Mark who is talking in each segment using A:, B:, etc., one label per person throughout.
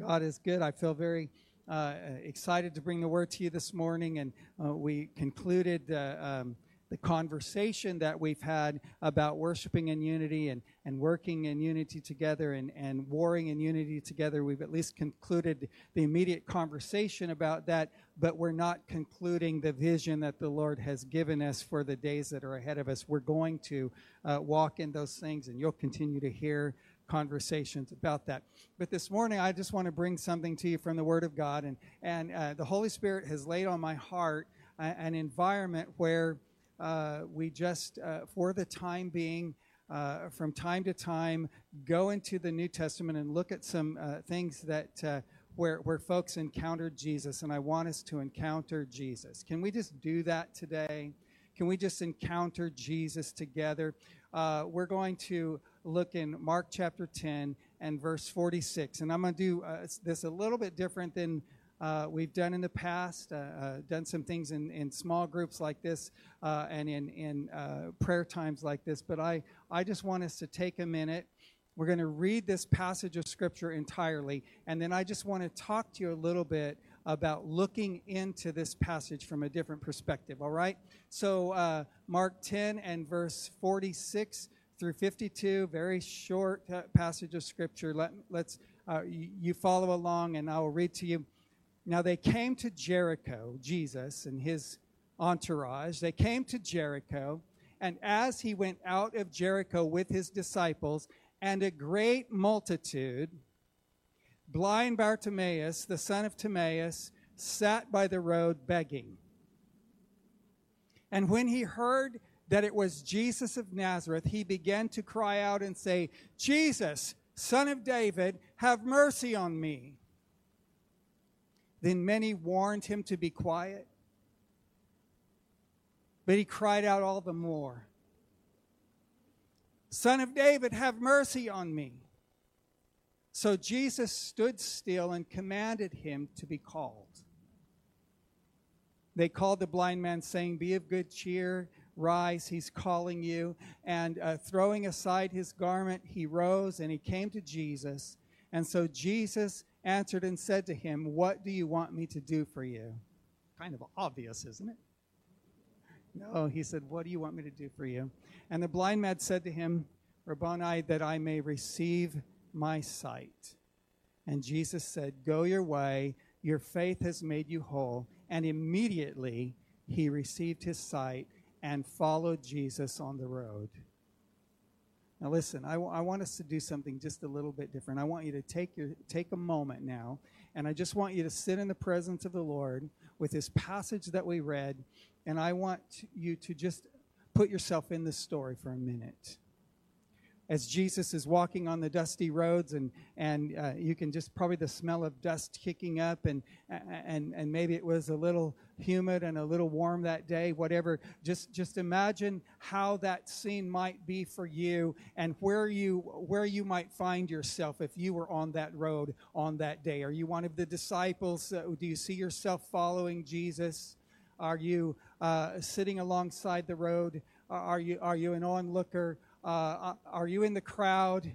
A: God is good. I feel very uh, excited to bring the word to you this morning. And uh, we concluded uh, um, the conversation that we've had about worshiping in unity and, and working in unity together and, and warring in unity together. We've at least concluded the immediate conversation about that, but we're not concluding the vision that the Lord has given us for the days that are ahead of us. We're going to uh, walk in those things, and you'll continue to hear conversations about that. But this morning, I just want to bring something to you from the Word of God. And, and uh, the Holy Spirit has laid on my heart uh, an environment where uh, we just, uh, for the time being, uh, from time to time, go into the New Testament and look at some uh, things that. where, where folks encountered Jesus, and I want us to encounter Jesus. Can we just do that today? Can we just encounter Jesus together? we're going to look in Mark chapter 10 and verse 46. And I'm going to do uh, this a little bit different than uh, we've done in the past, uh, uh done some things in, in small groups like this uh, and in, in uh, prayer times like this. But I, I just want us to take a minute. We're going to read this passage of Scripture entirely. And then I just want to talk to you a little bit about looking into this passage from a different perspective, all right? So, Mark 10 and verse 46 through 52, very short passage of scripture. Let, let's, uh, you follow along and I will read to you. Now they came to Jericho, Jesus and his entourage. They came to Jericho, and as he went out of Jericho with his disciples and a great multitude, blind Bartimaeus, the son of Timaeus, sat by the road begging. And when he heard that it was Jesus of Nazareth, he began to cry out and say, Jesus, son of David, have mercy on me. Then many warned him to be quiet, but he cried out all the more, Son of David, have mercy on me. So Jesus stood still and commanded him to be called. They called the blind man, saying, Be of good cheer Rise, he's calling you. And uh, throwing aside his garment, he rose and he came to Jesus. And so Jesus answered and said to him, What do you want me to do for you? Kind of obvious, isn't it? No, he said, What do you want me to do for you? And the blind man said to him, Rabboni, that I may receive my sight. And Jesus said, Go your way, your faith has made you whole. And immediately he received his sight and followed Jesus on the road. Now, listen, I, w- I want us to do something just a little bit different. I want you to take, your, take a moment now, and I just want you to sit in the presence of the Lord with this passage that we read, and I want you to just put yourself in this story for a minute as Jesus is walking on the dusty roads, and and uh, you can just probably the smell of dust kicking up, and and and maybe it was a little humid and a little warm that day, whatever. Just just imagine how that scene might be for you, and where you where you might find yourself if you were on that road on that day. Are you one of the disciples? Uh, do you see yourself following Jesus? Are you uh, sitting alongside the road? Are you are you an onlooker? Uh, are you in the crowd?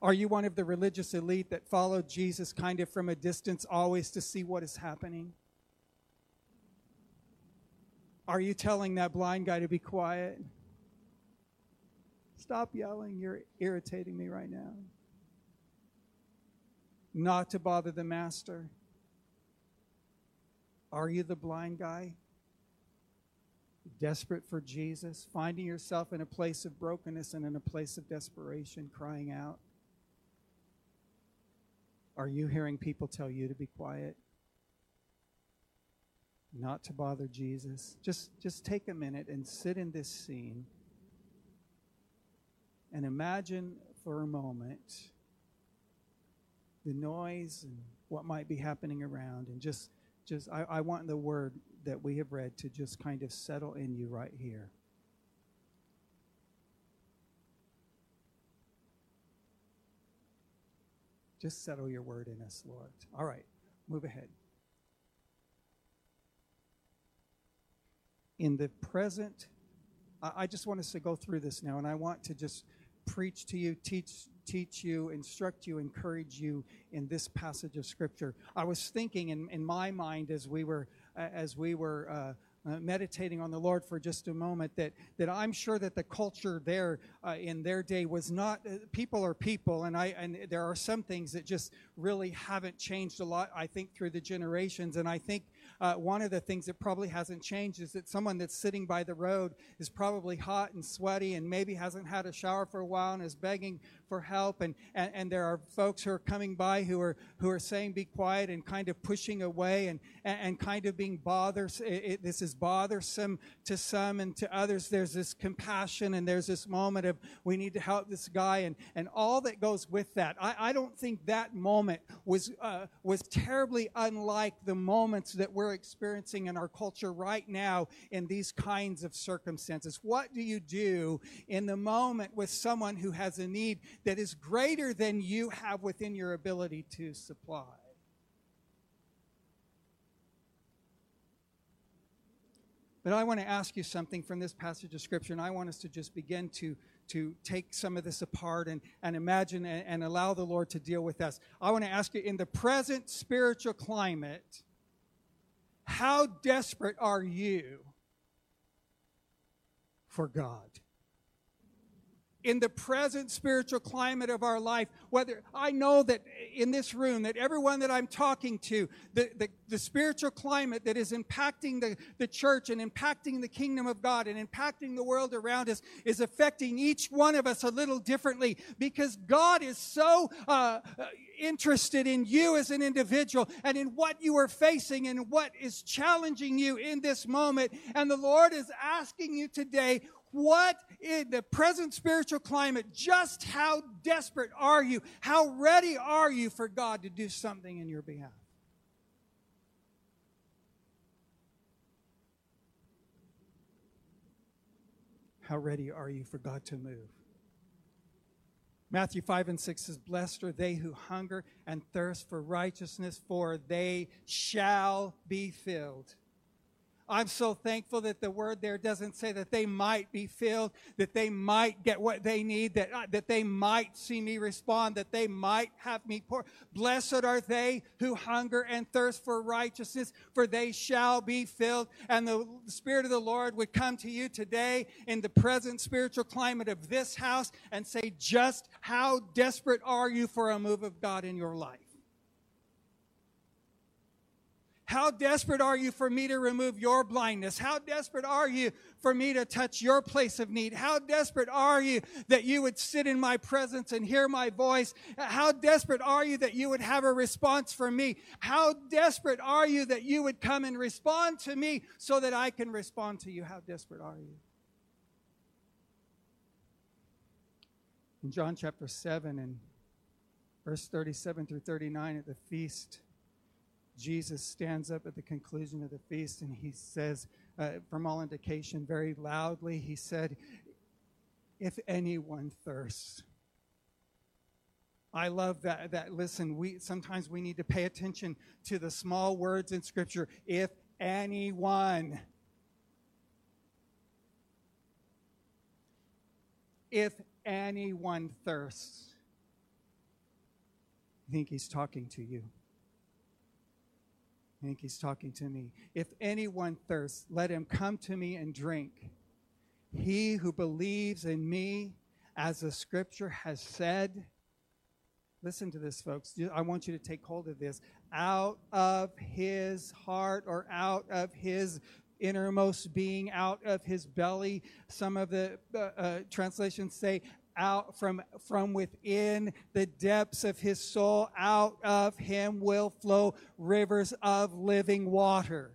A: Are you one of the religious elite that followed Jesus kind of from a distance, always to see what is happening? Are you telling that blind guy to be quiet? Stop yelling. You're irritating me right now. Not to bother the master. Are you the blind guy? Desperate for Jesus, finding yourself in a place of brokenness and in a place of desperation, crying out? Are you hearing people tell you to be quiet? Not to bother Jesus? Just, just take a minute and sit in this scene and imagine for a moment the noise and what might be happening around and just just I, I want the word that we have read to just kind of settle in you right here. Just settle your word in us, Lord. All right, move ahead. In the present, I, just want us to go through this now, and I want to just preach to you, teach teach you, instruct you, encourage you in this passage of Scripture. I was thinking in, in my mind as we were, as we were uh, uh, meditating on the Lord for just a moment that, that I'm sure that the culture there uh, in their day was not, people are people, and, I, and there are some things that just really haven't changed a lot, I think, through the generations. And I think uh, one of the things that probably hasn't changed is that someone that's sitting by the road is probably hot and sweaty and maybe hasn't had a shower for a while and is begging for help. And, and, and there are folks who are coming by who are, who are saying, be quiet and kind of pushing away and, and, and kind of being bothersome. This is bothersome to some and to others. There's this compassion and there's this moment of we need to help this guy and, and all that goes with that. I, I don't think that moment was, uh, was terribly unlike the moments that we're experiencing in our culture right now in these kinds of circumstances. What do you do in the moment with someone who has a need that is greater than you have within your ability to supply. But I want to ask you something from this passage of Scripture, and I want us to just begin to, to take some of this apart and, and imagine and, and allow the Lord to deal with us. I want to ask you in the present spiritual climate, how desperate are you for God? In the present spiritual climate of our life, whether I know that in this room, that everyone that I'm talking to, the, the, the, spiritual climate that is impacting the, the church and impacting the kingdom of God and impacting the world around us is affecting each one of us a little differently because God is so uh, interested in you as an individual and in what you are facing and what is challenging you in this moment. And the Lord is asking you today, what in the present spiritual climate, just how desperate are you? How ready are you for God to do something in your behalf? How ready are you for God to move? Matthew 5 and 6 says, Blessed are they who hunger and thirst for righteousness, for they shall be filled. I'm so thankful that the word there doesn't say that they might be filled, that they might get what they need, that, uh, that they might see me respond, that they might have me pour. Blessed are they who hunger and thirst for righteousness, for they shall be filled. And the Spirit of the Lord would come to you today in the present spiritual climate of this house and say, just how desperate are you for a move of God in your life? How desperate are you for me to remove your blindness? How desperate are you for me to touch your place of need? How desperate are you that you would sit in my presence and hear my voice? How desperate are you that you would have a response from me? How desperate are you that you would come and respond to me so that I can respond to you? How desperate are you? In John chapter 7 and verse 37 through 39 at the feast, Jesus stands up at the conclusion of the feast and he says, uh, from all indication, very loudly, he said, If anyone thirsts, I love that, that listen, we sometimes we need to pay attention to the small words in scripture. If anyone if anyone thirsts, I think he's talking to you. I think he's talking to me. If anyone thirsts, let him come to me and drink. He who believes in me, as the scripture has said, listen to this, folks. I want you to take hold of this. Out of his heart or out of his innermost being, out of his belly. Some of the uh, uh, translations say, out from, from within the depths of his soul, out of him will flow rivers of living water.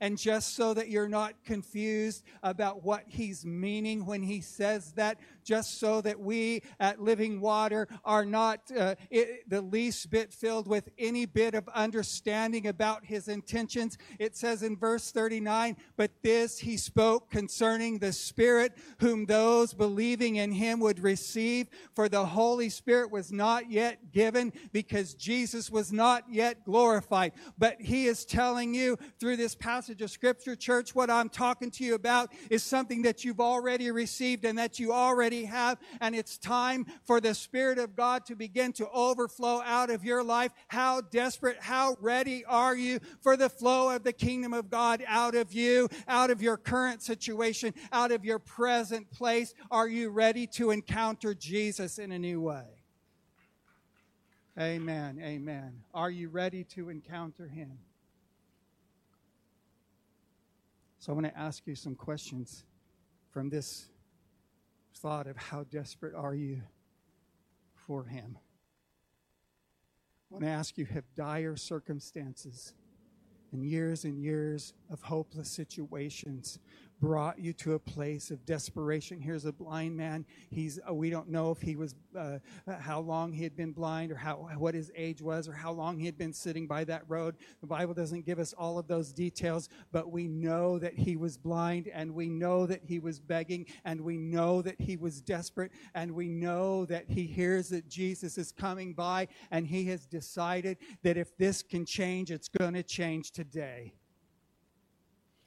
A: And just so that you're not confused about what he's meaning when he says that, just so that we at Living Water are not uh, it, the least bit filled with any bit of understanding about his intentions. It says in verse 39, but this he spoke concerning the Spirit, whom those believing in him would receive, for the Holy Spirit was not yet given because Jesus was not yet glorified. But he is telling you through this passage of Scripture, church, what I'm talking to you about is something that you've already received and that you already already have. And it's time for the Spirit of God to begin to overflow out of your life. How desperate, how ready are you for the flow of the kingdom of God out of you, out of your current situation, out of your present place? Are you ready to encounter Jesus in a new way? Amen. Amen. Are you ready to encounter him? So I want to ask you some questions from this thought of how desperate are you for him? I want to ask you have dire circumstances and years and years of hopeless situations brought you to a place of desperation. Here's a blind man. He's uh, we don't know if he was uh, how long he had been blind or how what his age was or how long he had been sitting by that road. The Bible doesn't give us all of those details, but we know that he was blind and we know that he was begging and we know that he was desperate and we know that he hears that Jesus is coming by and he has decided that if this can change, it's going to change today.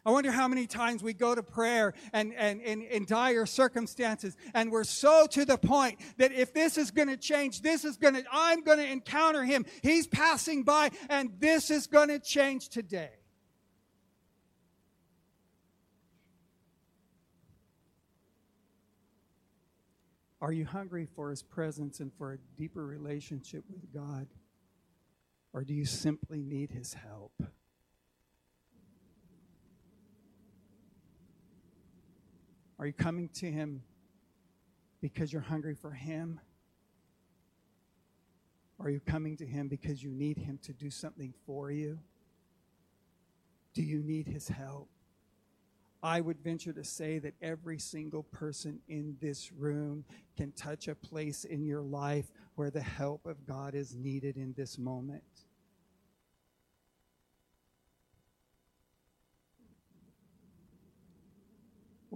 A: I wonder how many times we go to prayer and, and, in dire circumstances, and we're so to the point that if this is going to change, this is going to, I'm going to encounter him. He's passing by, and this is going to change today. Are you hungry for his presence and for a deeper relationship with God? Or do you simply need his help? Are you coming to Him because you're hungry for Him? Are you coming to Him because you need Him to do something for you? Do you need His help? I would venture to say that every single person in this room can touch a place in your life where the help of God is needed in this moment.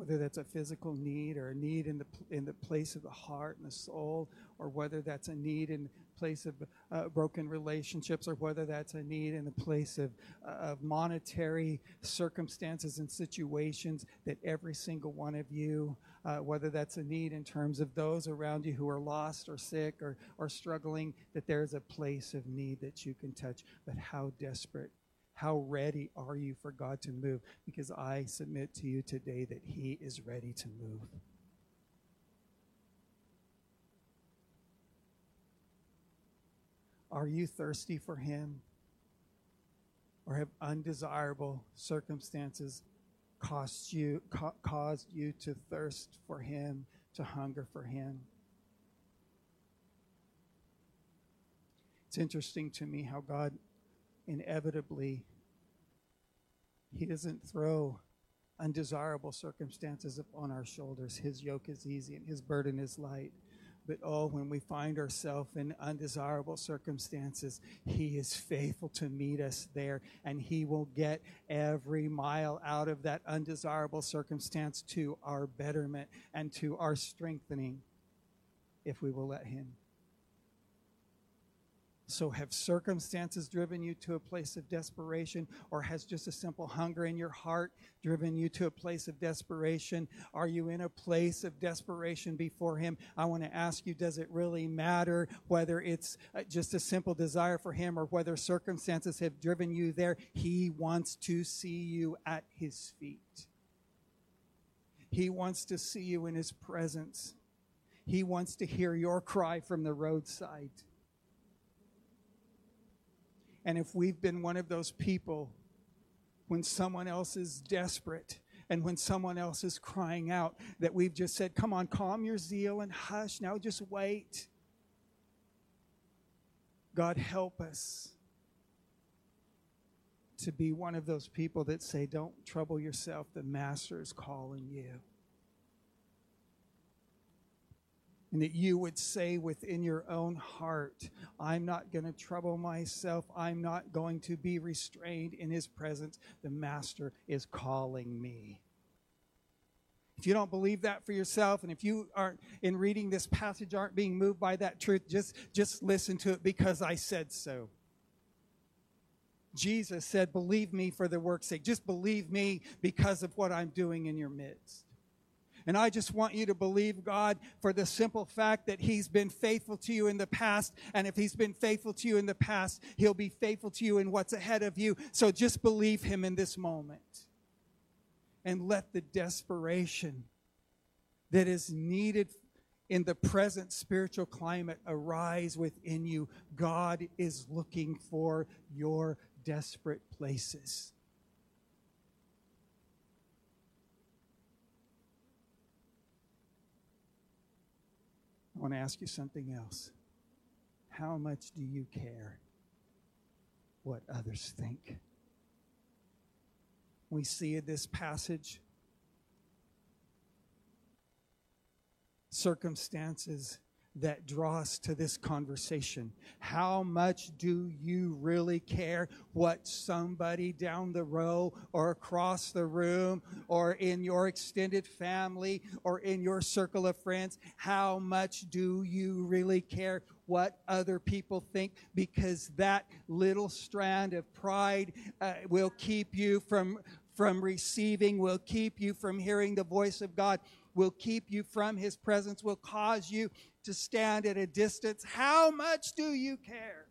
A: Whether that's a physical need or a need in the in the place of the heart and the soul, or whether that's a need in place of uh, broken relationships, or whether that's a need in the place of uh, of monetary circumstances and situations. That every single one of you, uh, whether that's a need in terms of those around you who are lost or sick or or struggling, that there's a place of need that you can touch. But how desperate how ready are you for God to move? Because I submit to you today that He is ready to move. Are you thirsty for Him? Or have undesirable circumstances cost you, ca- caused you to thirst for Him, to hunger for Him? It's interesting to me how God inevitably he doesn't throw undesirable circumstances upon our shoulders. His yoke is easy and his burden is light. But oh, when we find ourselves in undesirable circumstances, He is faithful to meet us there, and He will get every mile out of that undesirable circumstance to our betterment and to our strengthening if we will let Him. So, have circumstances driven you to a place of desperation, or has just a simple hunger in your heart driven you to a place of desperation? Are you in a place of desperation before Him? I want to ask you does it really matter whether it's uh, just a simple desire for Him or whether circumstances have driven you there? He wants to see you at His feet, He wants to see you in His presence, He wants to hear your cry from the roadside. And if we've been one of those people when someone else is desperate and when someone else is crying out, that we've just said, Come on, calm your zeal and hush. Now just wait. God, help us to be one of those people that say, Don't trouble yourself. The Master is calling you. And that you would say within your own heart, I'm not going to trouble myself. I'm not going to be restrained in his presence. The master is calling me. If you don't believe that for yourself, and if you aren't in reading this passage aren't being moved by that truth, just, just listen to it because I said so. Jesus said, Believe me for the work's sake. Just believe me because of what I'm doing in your midst. And I just want you to believe God for the simple fact that He's been faithful to you in the past. And if He's been faithful to you in the past, He'll be faithful to you in what's ahead of you. So just believe Him in this moment. And let the desperation that is needed in the present spiritual climate arise within you. God is looking for your desperate places. I want to ask you something else. How much do you care what others think? We see in this passage circumstances that draw us to this conversation. How much do you really care what somebody down the row or across the room or in your extended family or in your circle of friends? How much do you really care what other people think? Because that little strand of pride uh, will keep you from from receiving, will keep you from hearing the voice of God will keep you from his presence, will cause you to stand at a distance. How much do you care?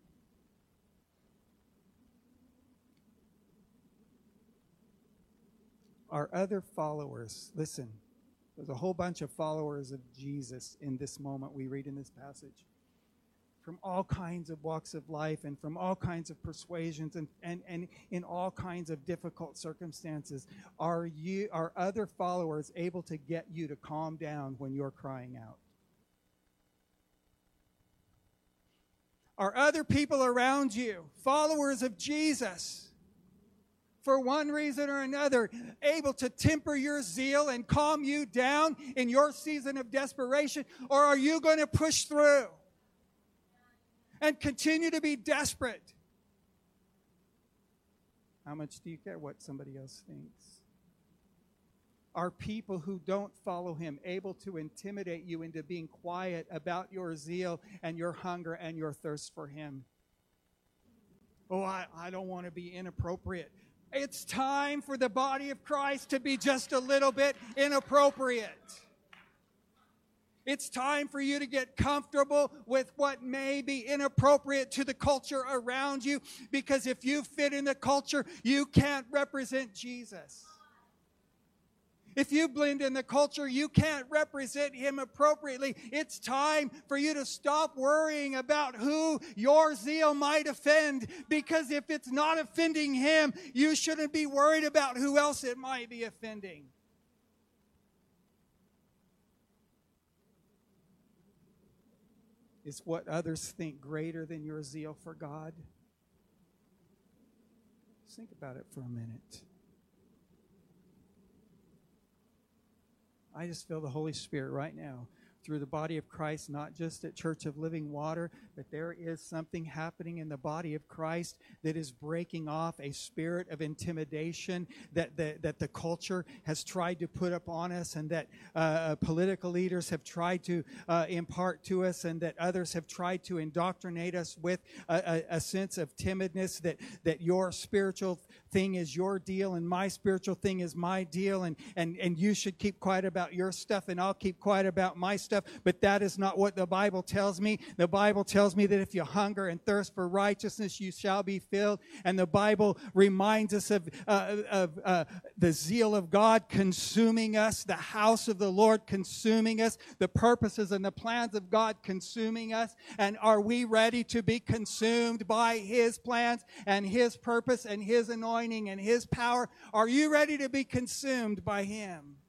A: Our other followers, listen, there's a whole bunch of followers of Jesus in this moment we read in this passage from all kinds of walks of life and from all kinds of persuasions and, and, and in all kinds of difficult circumstances. Are you are other followers able to get you to calm down when you're crying out? Are other people around you, followers of Jesus, for one reason or another, able to temper your zeal and calm you down in your season of desperation? Or are you going to push through? And continue to be desperate. How much do you care what somebody else thinks? Are people who don't follow him able to intimidate you into being quiet about your zeal and your hunger and your thirst for him? Oh, I, I don't want to be inappropriate. It's time for the body of Christ to be just a little bit inappropriate. It's time for you to get comfortable with what may be inappropriate to the culture around you because if you fit in the culture, you can't represent Jesus. If you blend in the culture, you can't represent him appropriately. It's time for you to stop worrying about who your zeal might offend because if it's not offending him, you shouldn't be worried about who else it might be offending. Is what others think greater than your zeal for God? Just think about it for a minute. I just feel the Holy Spirit right now through the body of Christ, not just at Church of Living Water, but there is something happening in the body of Christ that is breaking off a spirit of intimidation that the, that the culture has tried to put up on us and that uh, uh, political leaders have tried to uh, impart to us and that others have tried to indoctrinate us with a, a, a sense of timidness that, that your spiritual thing is your deal and my spiritual thing is my deal and, and, and you should keep quiet about your stuff and I'll keep quiet about my stuff. But that is not what the Bible tells me. The Bible tells me that if you hunger and thirst for righteousness, you shall be filled. And the Bible reminds us of, uh, of uh, the zeal of God consuming us, the house of the Lord consuming us, the purposes and the plans of God consuming us. And are we ready to be consumed by His plans and His purpose and His anointing and His power? Are you ready to be consumed by Him?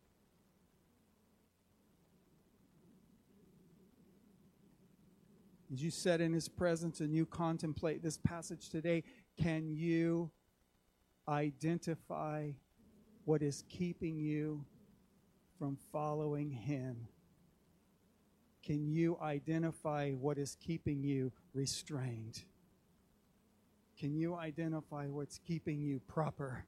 A: As you sit in His presence and you contemplate this passage today, can you identify what is keeping you from following Him? Can you identify what is keeping you restrained? Can you identify what's keeping you proper?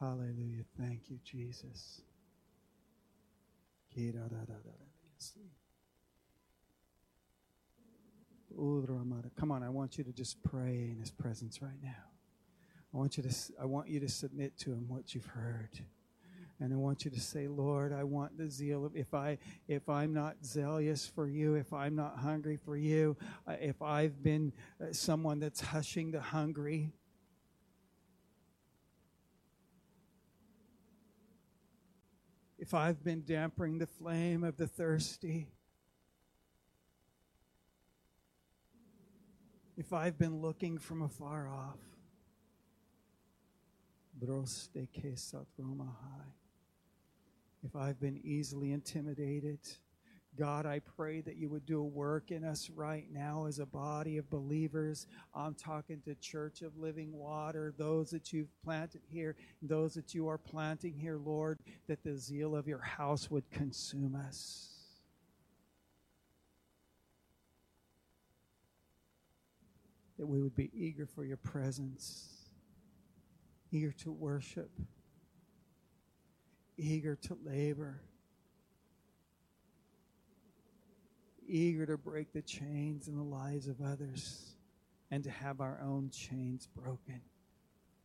A: Hallelujah. Thank you, Jesus. Come on, I want you to just pray in His presence right now. I want you to, I want you to submit to Him what you've heard. And I want you to say, Lord, I want the zeal of if I if I'm not zealous for you, if I'm not hungry for you, if I've been uh, someone that's hushing the hungry, if I've been dampering the flame of the thirsty, if I've been looking from afar off. If I've been easily intimidated, God, I pray that you would do a work in us right now as a body of believers. I'm talking to Church of Living Water, those that you've planted here, those that you are planting here, Lord, that the zeal of your house would consume us. That we would be eager for your presence, eager to worship, eager to labor eager to break the chains in the lives of others and to have our own chains broken.